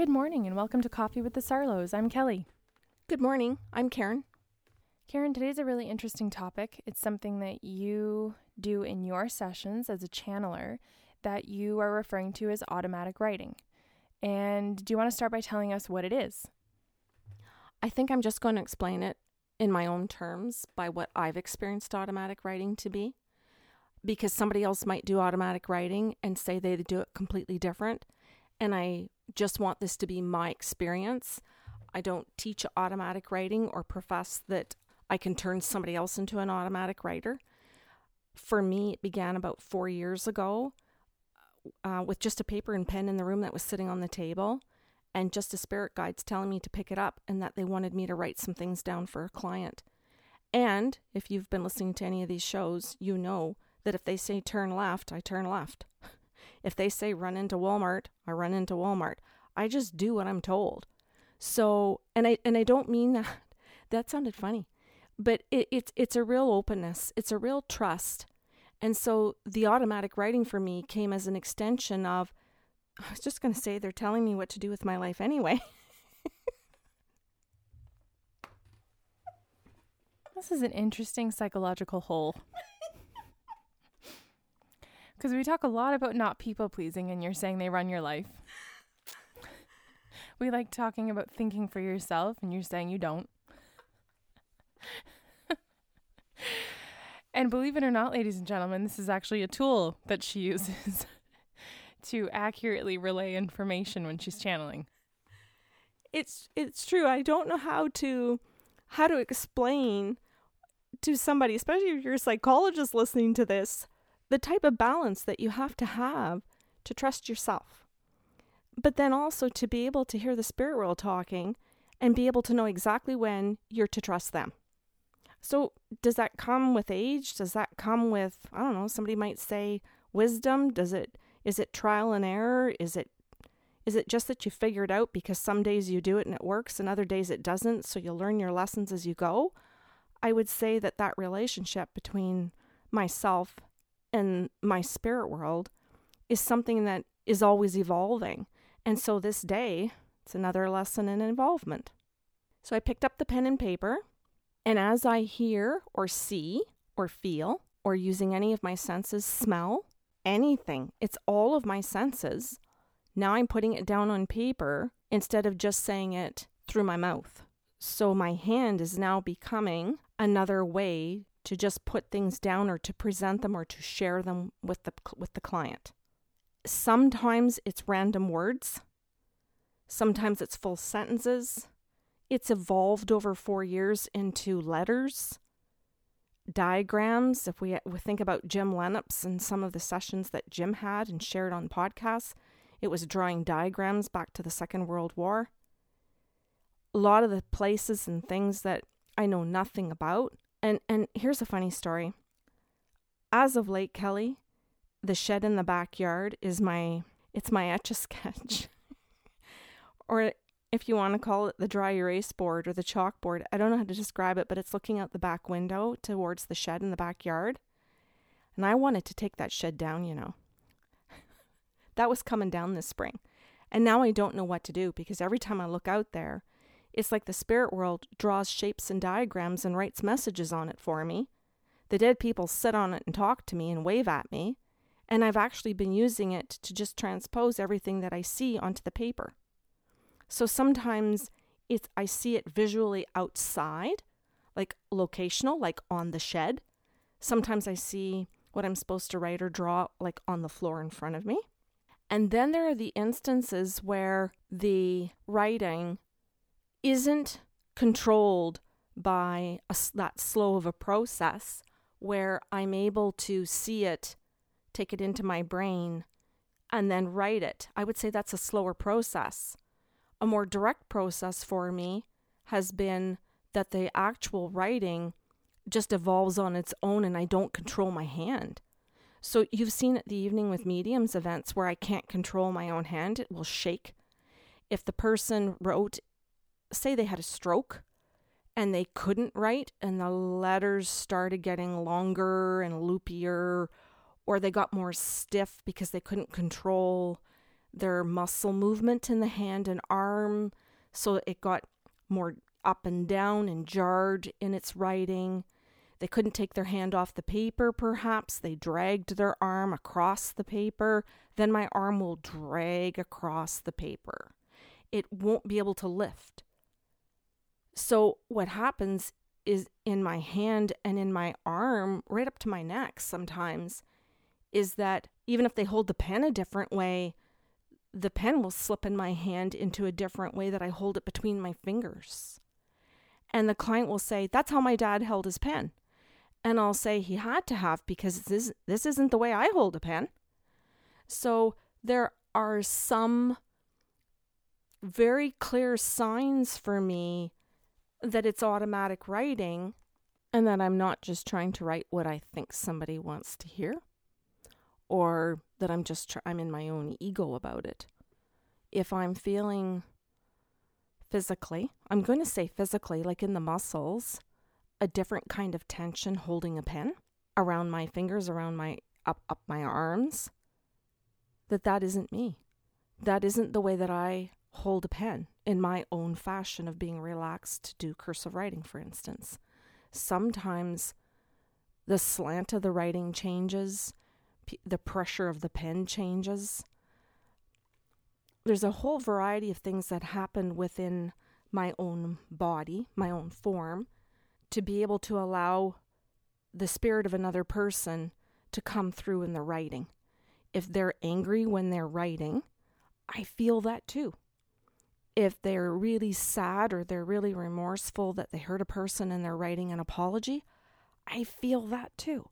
Good morning and welcome to Coffee with the Sarlos. I'm Kelly. Good morning. I'm Karen. Karen, today's a really interesting topic. It's something that you do in your sessions as a channeler that you are referring to as automatic writing. And do you want to start by telling us what it is? I think I'm just going to explain it in my own terms by what I've experienced automatic writing to be. Because somebody else might do automatic writing and say they do it completely different. And I just want this to be my experience. I don't teach automatic writing or profess that I can turn somebody else into an automatic writer. For me, it began about four years ago uh, with just a paper and pen in the room that was sitting on the table and just a spirit guides telling me to pick it up and that they wanted me to write some things down for a client. And if you've been listening to any of these shows, you know that if they say turn left, I turn left. if they say run into Walmart, I run into Walmart. I just do what I'm told. So, and I and I don't mean that. That sounded funny, but it, it's it's a real openness. It's a real trust. And so the automatic writing for me came as an extension of I was just going to say they're telling me what to do with my life anyway. this is an interesting psychological hole. Because we talk a lot about not people pleasing, and you're saying they run your life. We like talking about thinking for yourself, and you're saying you don't. and believe it or not, ladies and gentlemen, this is actually a tool that she uses to accurately relay information when she's channeling. It's it's true. I don't know how to how to explain to somebody, especially if you're a psychologist listening to this, the type of balance that you have to have to trust yourself. But then also to be able to hear the spirit world talking and be able to know exactly when you're to trust them. So, does that come with age? Does that come with, I don't know, somebody might say wisdom? Does it is it trial and error? Is it is it just that you figure it out because some days you do it and it works and other days it doesn't, so you learn your lessons as you go? I would say that that relationship between myself and my spirit world is something that is always evolving. And so this day, it's another lesson in involvement. So I picked up the pen and paper, and as I hear or see or feel or using any of my senses, smell, anything, it's all of my senses. Now I'm putting it down on paper instead of just saying it through my mouth. So my hand is now becoming another way to just put things down or to present them or to share them with the with the client. Sometimes it's random words. Sometimes it's full sentences. It's evolved over 4 years into letters, diagrams. If we, we think about Jim Lennox and some of the sessions that Jim had and shared on podcasts, it was drawing diagrams back to the Second World War. A lot of the places and things that I know nothing about. And and here's a funny story. As of late, Kelly, the shed in the backyard is my it's my etch a sketch. or if you want to call it the dry erase board or the chalkboard. I don't know how to describe it, but it's looking out the back window towards the shed in the backyard. And I wanted to take that shed down, you know. that was coming down this spring. And now I don't know what to do because every time I look out there, it's like the spirit world draws shapes and diagrams and writes messages on it for me. The dead people sit on it and talk to me and wave at me. And I've actually been using it to just transpose everything that I see onto the paper. So sometimes it's I see it visually outside, like locational, like on the shed. Sometimes I see what I'm supposed to write or draw like on the floor in front of me. And then there are the instances where the writing isn't controlled by a, that slow of a process where I'm able to see it, take it into my brain, and then write it. I would say that's a slower process. A more direct process for me has been that the actual writing just evolves on its own and I don't control my hand. So you've seen at the evening with mediums events where I can't control my own hand, it will shake. If the person wrote, say they had a stroke and they couldn't write and the letters started getting longer and loopier, or they got more stiff because they couldn't control their muscle movement in the hand and arm so it got more up and down and jarred in its writing. They couldn't take their hand off the paper, perhaps. They dragged their arm across the paper. Then my arm will drag across the paper. It won't be able to lift. So, what happens is in my hand and in my arm, right up to my neck sometimes, is that even if they hold the pen a different way, the pen will slip in my hand into a different way that I hold it between my fingers. And the client will say, That's how my dad held his pen. And I'll say, He had to have because this, this isn't the way I hold a pen. So there are some very clear signs for me that it's automatic writing and that I'm not just trying to write what I think somebody wants to hear or that I'm just tr- I'm in my own ego about it. If I'm feeling physically, I'm going to say physically like in the muscles, a different kind of tension holding a pen around my fingers, around my up up my arms, that that isn't me. That isn't the way that I hold a pen in my own fashion of being relaxed to do cursive writing, for instance. Sometimes the slant of the writing changes, the pressure of the pen changes. There's a whole variety of things that happen within my own body, my own form, to be able to allow the spirit of another person to come through in the writing. If they're angry when they're writing, I feel that too if they're really sad or they're really remorseful that they hurt a person and they're writing an apology, I feel that too.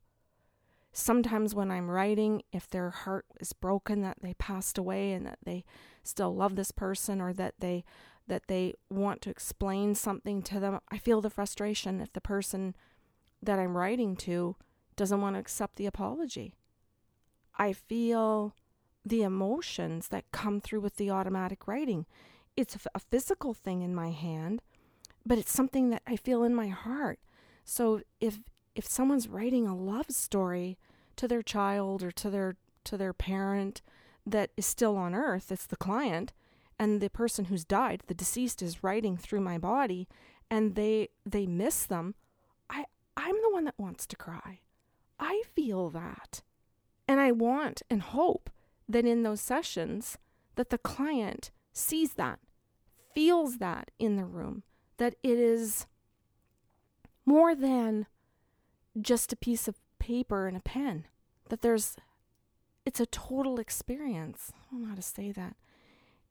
Sometimes when I'm writing, if their heart is broken that they passed away and that they still love this person or that they that they want to explain something to them, I feel the frustration if the person that I'm writing to doesn't want to accept the apology. I feel the emotions that come through with the automatic writing it's a physical thing in my hand, but it's something that I feel in my heart. So if if someone's writing a love story to their child or to their to their parent that is still on earth, it's the client, and the person who's died, the deceased is writing through my body and they they miss them, I I'm the one that wants to cry. I feel that. And I want and hope that in those sessions that the client sees that, feels that in the room, that it is more than just a piece of paper and a pen, that there's, it's a total experience. I don't know how to say that.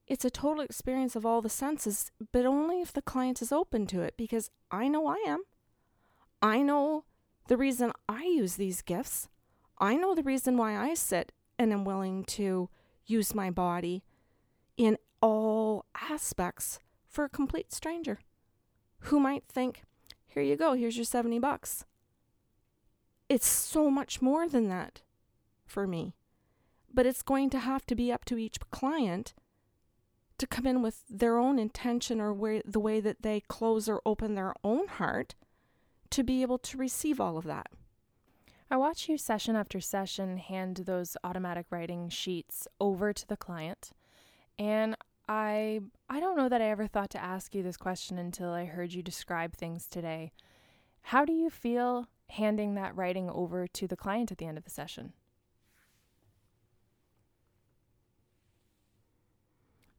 It's a total experience of all the senses, but only if the client is open to it, because I know I am. I know the reason I use these gifts. I know the reason why I sit and am willing to use my body in all aspects for a complete stranger who might think, here you go, here's your 70 bucks. It's so much more than that for me. But it's going to have to be up to each client to come in with their own intention or way, the way that they close or open their own heart to be able to receive all of that. I watch you session after session hand those automatic writing sheets over to the client. And I I don't know that I ever thought to ask you this question until I heard you describe things today. How do you feel handing that writing over to the client at the end of the session?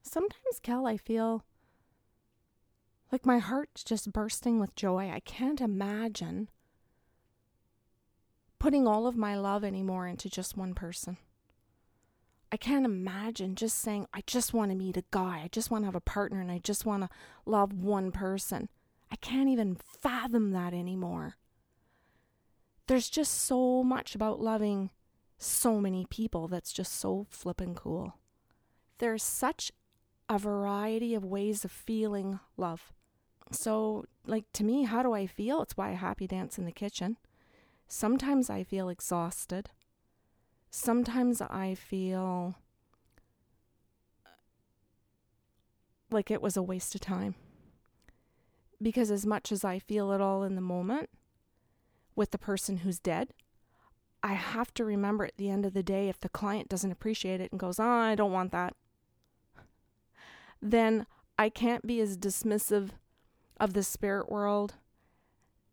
Sometimes, Kel, I feel like my heart's just bursting with joy. I can't imagine putting all of my love anymore into just one person. I can't imagine just saying, I just want to meet a guy. I just want to have a partner and I just want to love one person. I can't even fathom that anymore. There's just so much about loving so many people that's just so flippin' cool. There's such a variety of ways of feeling love. So, like to me, how do I feel? It's why I happy dance in the kitchen. Sometimes I feel exhausted sometimes I feel like it was a waste of time. Because as much as I feel it all in the moment with the person who's dead, I have to remember at the end of the day if the client doesn't appreciate it and goes, oh, I don't want that, then I can't be as dismissive of the spirit world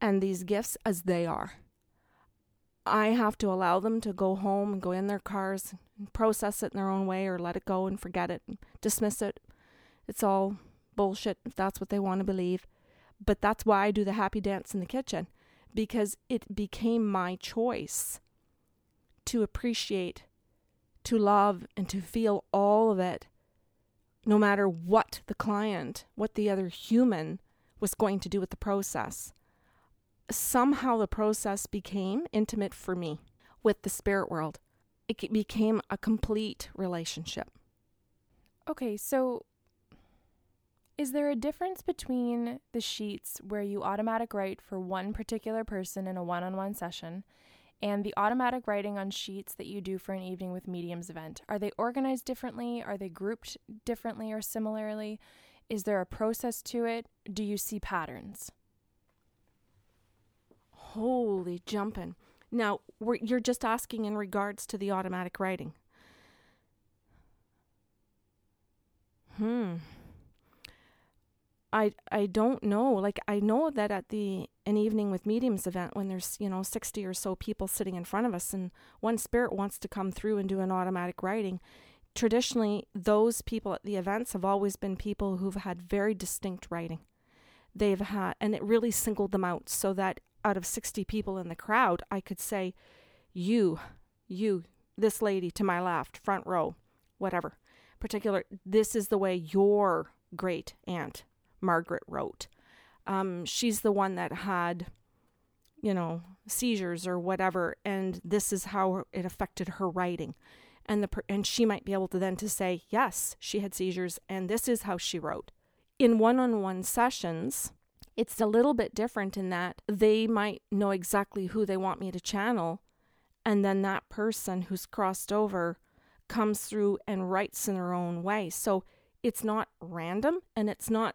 and these gifts as they are. I have to allow them to go home and go in their cars and process it in their own way or let it go and forget it, dismiss it. It's all bullshit if that's what they want to believe. But that's why I do the happy dance in the kitchen because it became my choice to appreciate, to love, and to feel all of it, no matter what the client, what the other human was going to do with the process. Somehow the process became intimate for me with the spirit world. It became a complete relationship. Okay, so is there a difference between the sheets where you automatic write for one particular person in a one on one session and the automatic writing on sheets that you do for an evening with mediums event? Are they organized differently? Are they grouped differently or similarly? Is there a process to it? Do you see patterns? Holy jumping. Now, you're just asking in regards to the automatic writing. Hmm. I I don't know. Like I know that at the an evening with mediums event when there's, you know, 60 or so people sitting in front of us and one spirit wants to come through and do an automatic writing, traditionally those people at the events have always been people who've had very distinct writing. They've had and it really singled them out so that out of 60 people in the crowd, I could say you, you, this lady to my left, front row, whatever. Particular this is the way your great aunt Margaret wrote. Um, she's the one that had, you know, seizures or whatever, and this is how it affected her writing. And the and she might be able to then to say yes, she had seizures, and this is how she wrote. In one-on-one sessions, it's a little bit different in that they might know exactly who they want me to channel, and then that person who's crossed over comes through and writes in their own way. So it's not random and it's not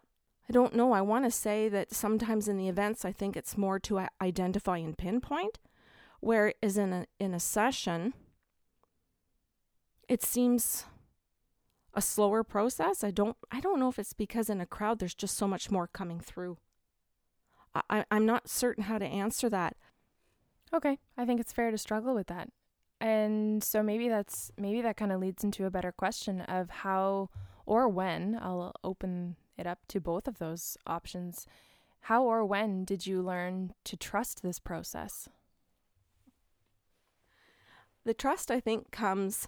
I don't know. I want to say that sometimes in the events, I think it's more to identify and pinpoint, whereas in a in a session, it seems a slower process. I don't I don't know if it's because in a crowd there's just so much more coming through. I, I'm not certain how to answer that. Okay, I think it's fair to struggle with that. And so maybe that's maybe that kind of leads into a better question of how or when I'll open it up to both of those options. How or when did you learn to trust this process? The trust, I think, comes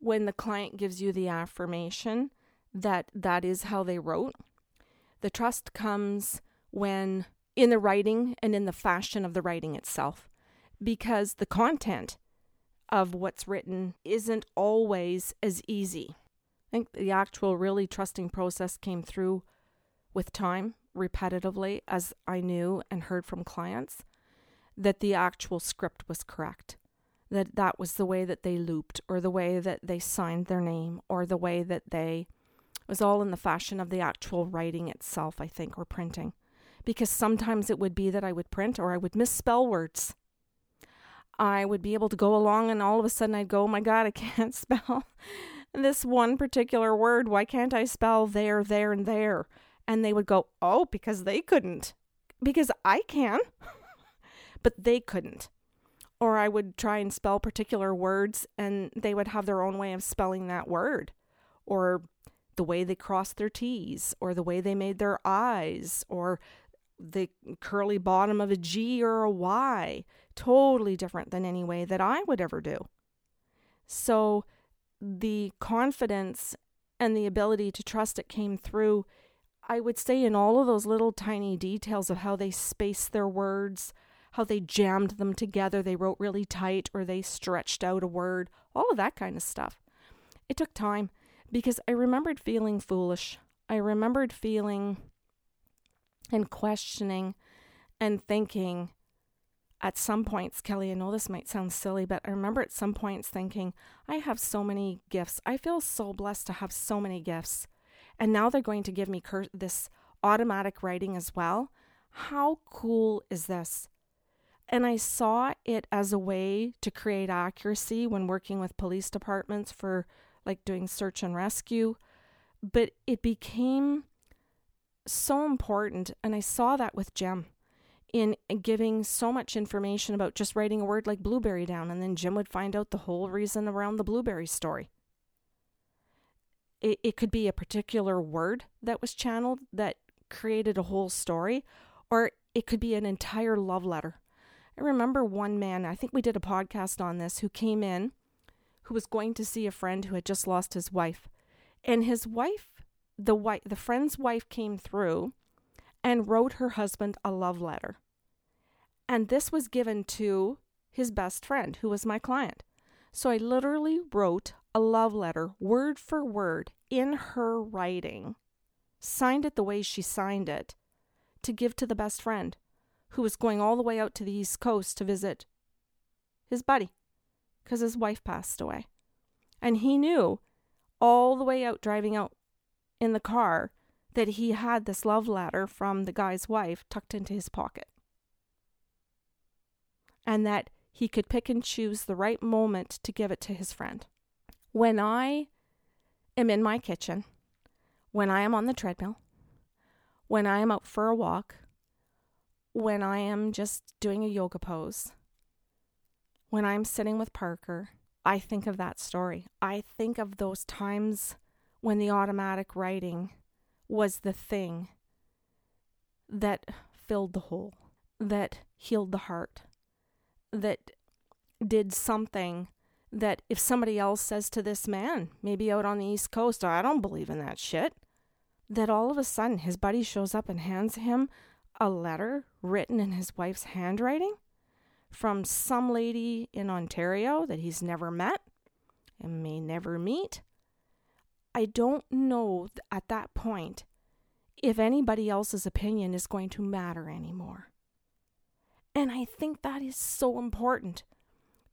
when the client gives you the affirmation that that is how they wrote. The trust comes when in the writing and in the fashion of the writing itself, because the content of what's written isn't always as easy. I think the actual really trusting process came through with time repetitively as I knew and heard from clients that the actual script was correct. That that was the way that they looped or the way that they signed their name or the way that they was all in the fashion of the actual writing itself, I think, or printing. Because sometimes it would be that I would print or I would misspell words. I would be able to go along and all of a sudden I'd go, oh my God, I can't spell this one particular word. Why can't I spell there, there, and there? And they would go, Oh, because they couldn't. Because I can. but they couldn't. Or I would try and spell particular words and they would have their own way of spelling that word. Or the way they crossed their T's, or the way they made their I's, or the curly bottom of a G or a Y. Totally different than any way that I would ever do. So the confidence and the ability to trust it came through, I would say, in all of those little tiny details of how they spaced their words, how they jammed them together, they wrote really tight, or they stretched out a word, all of that kind of stuff. It took time because I remembered feeling foolish. I remembered feeling and questioning and thinking, at some points, Kelly, I know this might sound silly, but I remember at some points thinking, I have so many gifts. I feel so blessed to have so many gifts. And now they're going to give me cur- this automatic writing as well. How cool is this? And I saw it as a way to create accuracy when working with police departments for like doing search and rescue. but it became so important. And I saw that with Jim in giving so much information about just writing a word like blueberry down. And then Jim would find out the whole reason around the blueberry story. It, it could be a particular word that was channeled that created a whole story, or it could be an entire love letter. I remember one man, I think we did a podcast on this, who came in who was going to see a friend who had just lost his wife. And his wife, the wife, the friend's wife came through and wrote her husband a love letter. And this was given to his best friend, who was my client. So I literally wrote a love letter, word for word, in her writing, signed it the way she signed it, to give to the best friend, who was going all the way out to the East Coast to visit his buddy because his wife passed away. And he knew all the way out driving out in the car that he had this love letter from the guy's wife tucked into his pocket. And that he could pick and choose the right moment to give it to his friend. When I am in my kitchen, when I am on the treadmill, when I am out for a walk, when I am just doing a yoga pose, when I'm sitting with Parker, I think of that story. I think of those times when the automatic writing was the thing that filled the hole, that healed the heart, that did something that if somebody else says to this man, maybe out on the East Coast, I don't believe in that shit, that all of a sudden his buddy shows up and hands him a letter written in his wife's handwriting from some lady in Ontario that he's never met and may never meet. I don't know at that point if anybody else's opinion is going to matter anymore. And I think that is so important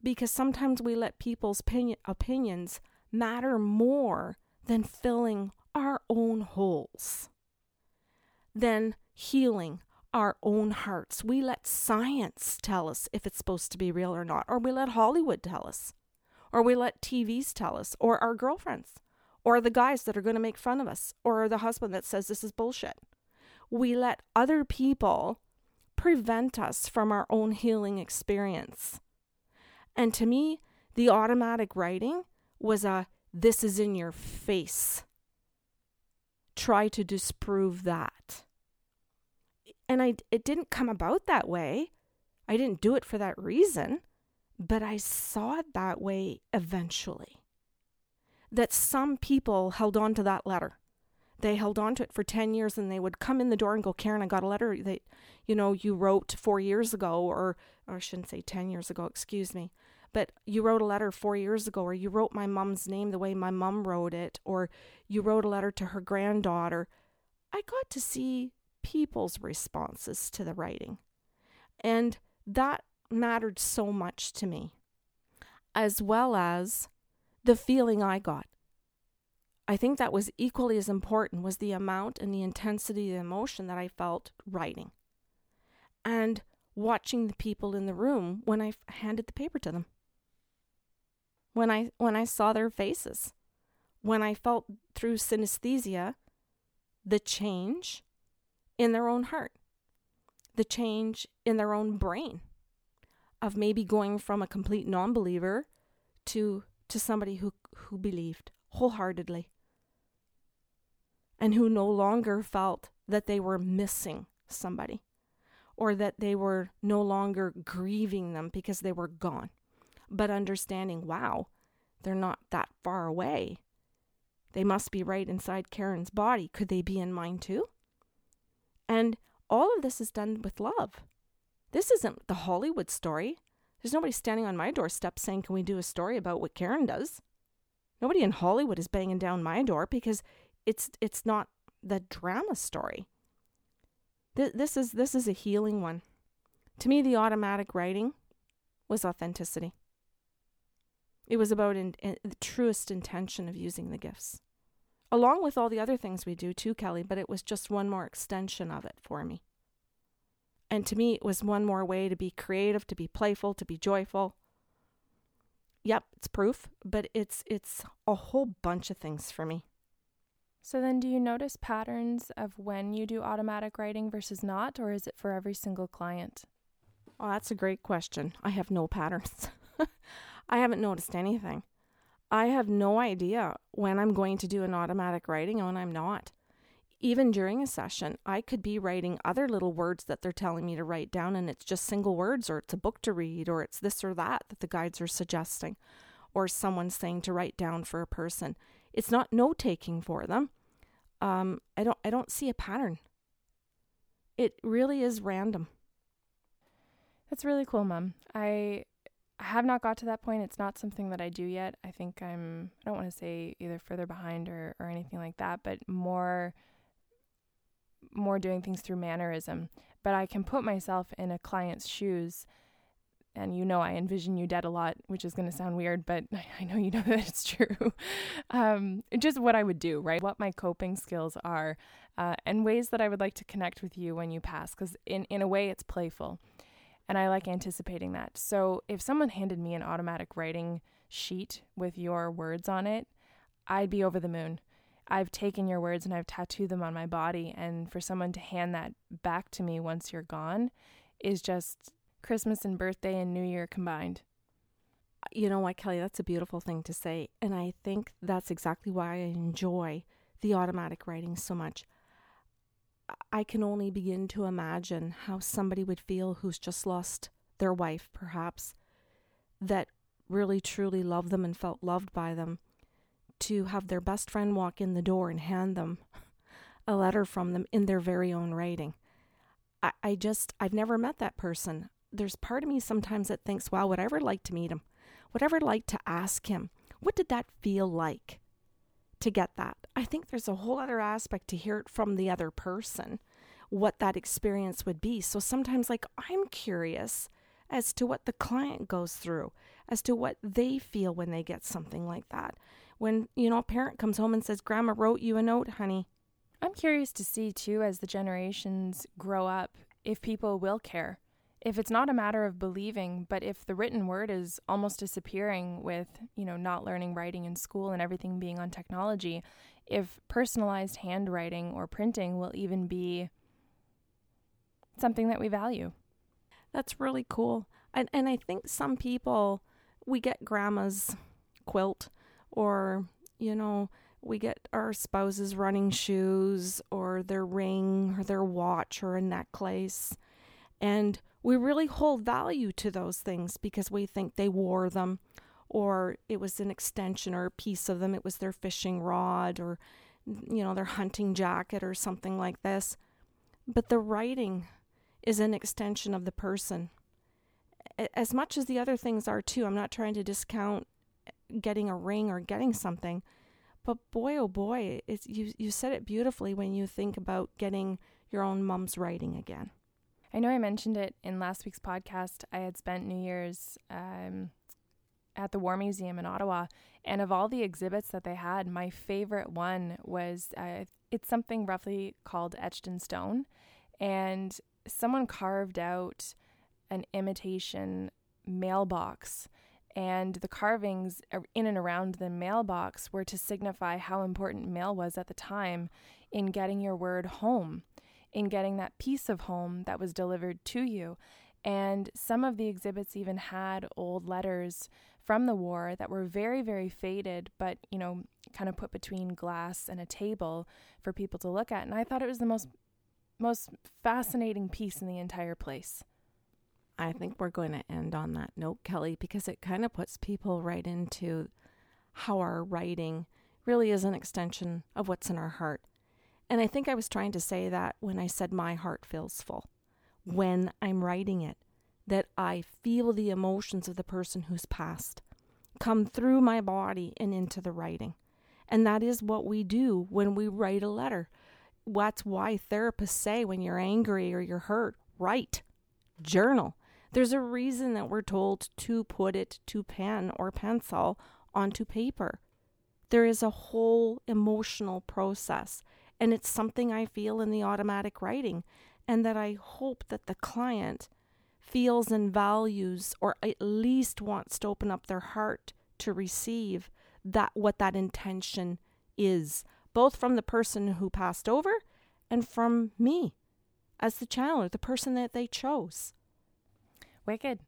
because sometimes we let people's opinion, opinions matter more than filling our own holes, than healing our own hearts. We let science tell us if it's supposed to be real or not, or we let Hollywood tell us, or we let TVs tell us, or our girlfriends, or the guys that are going to make fun of us, or the husband that says this is bullshit. We let other people prevent us from our own healing experience. And to me, the automatic writing was a this is in your face. Try to disprove that and I it didn't come about that way. I didn't do it for that reason, but I saw it that way eventually. That some people held on to that letter. They held on to it for 10 years and they would come in the door and go, Karen, I got a letter that, you know, you wrote four years ago, or, or I shouldn't say 10 years ago, excuse me, but you wrote a letter four years ago, or you wrote my mom's name the way my mom wrote it, or you wrote a letter to her granddaughter. I got to see people's responses to the writing. And that mattered so much to me, as well as the feeling I got. I think that was equally as important was the amount and the intensity of the emotion that I felt writing. And watching the people in the room when I handed the paper to them. When I when I saw their faces. When I felt through synesthesia the change in their own heart, the change in their own brain of maybe going from a complete non-believer to to somebody who who believed wholeheartedly and who no longer felt that they were missing somebody or that they were no longer grieving them because they were gone but understanding wow they're not that far away they must be right inside Karen's body could they be in mine too and all of this is done with love. This isn't the Hollywood story. There's nobody standing on my doorstep saying, Can we do a story about what Karen does? Nobody in Hollywood is banging down my door because it's it's not the drama story. Th- this is this is a healing one. To me, the automatic writing was authenticity. It was about in, in, the truest intention of using the gifts along with all the other things we do too, Kelly, but it was just one more extension of it for me. And to me, it was one more way to be creative, to be playful, to be joyful. Yep, it's proof, but it's it's a whole bunch of things for me. So then do you notice patterns of when you do automatic writing versus not or is it for every single client? Oh, that's a great question. I have no patterns. I haven't noticed anything. I have no idea when I'm going to do an automatic writing and when I'm not. Even during a session, I could be writing other little words that they're telling me to write down, and it's just single words, or it's a book to read, or it's this or that that the guides are suggesting, or someone saying to write down for a person. It's not note taking for them. Um, I don't. I don't see a pattern. It really is random. That's really cool, Mom. I I have not got to that point. It's not something that I do yet. I think I'm I don't want to say either further behind or or anything like that, but more more doing things through mannerism. But I can put myself in a client's shoes and you know I envision you dead a lot, which is going to sound weird, but I know you know that it's true. um, just what I would do, right? What my coping skills are, uh, and ways that I would like to connect with you when you pass, because in in a way it's playful and I like anticipating that. So if someone handed me an automatic writing sheet with your words on it, I'd be over the moon. I've taken your words and I've tattooed them on my body, and for someone to hand that back to me once you're gone is just Christmas and birthday and New Year combined. You know what, Kelly? That's a beautiful thing to say. And I think that's exactly why I enjoy the automatic writing so much. I can only begin to imagine how somebody would feel who's just lost their wife, perhaps, that really truly loved them and felt loved by them, to have their best friend walk in the door and hand them a letter from them in their very own writing. I, I just, I've never met that person. There's part of me sometimes that thinks, wow, would I ever like to meet him? Would I ever like to ask him, what did that feel like? to get that. I think there's a whole other aspect to hear it from the other person, what that experience would be. So sometimes, like, I'm curious as to what the client goes through, as to what they feel when they get something like that. When, you know, a parent comes home and says, Grandma wrote you a note, honey. I'm curious to see, too, as the generations grow up, if people will care if it's not a matter of believing, but if the written word is almost disappearing with, you know, not learning writing in school and everything being on technology, if personalized handwriting or printing will even be something that we value. That's really cool. And and I think some people we get grandma's quilt or, you know, we get our spouse's running shoes or their ring or their watch or a necklace. And we really hold value to those things because we think they wore them or it was an extension or a piece of them. It was their fishing rod or, you know, their hunting jacket or something like this. But the writing is an extension of the person. As much as the other things are too, I'm not trying to discount getting a ring or getting something. But boy, oh boy, it's, you, you said it beautifully when you think about getting your own mom's writing again. I know I mentioned it in last week's podcast. I had spent New Year's um, at the War Museum in Ottawa, and of all the exhibits that they had, my favorite one was uh, it's something roughly called etched in stone, and someone carved out an imitation mailbox. And the carvings in and around the mailbox were to signify how important mail was at the time in getting your word home in getting that piece of home that was delivered to you. And some of the exhibits even had old letters from the war that were very, very faded, but, you know, kind of put between glass and a table for people to look at. And I thought it was the most most fascinating piece in the entire place. I think we're going to end on that note, Kelly, because it kind of puts people right into how our writing really is an extension of what's in our heart. And I think I was trying to say that when I said my heart feels full. When I'm writing it, that I feel the emotions of the person who's passed come through my body and into the writing. And that is what we do when we write a letter. That's why therapists say when you're angry or you're hurt, write, journal. There's a reason that we're told to put it to pen or pencil onto paper. There is a whole emotional process. And it's something I feel in the automatic writing, and that I hope that the client feels and values, or at least wants to open up their heart to receive that what that intention is both from the person who passed over and from me as the channeler, the person that they chose. Wicked.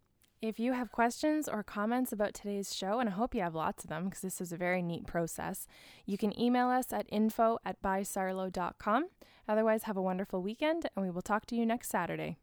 If you have questions or comments about today's show, and I hope you have lots of them because this is a very neat process, you can email us at info at bysarlo.com. Otherwise, have a wonderful weekend, and we will talk to you next Saturday.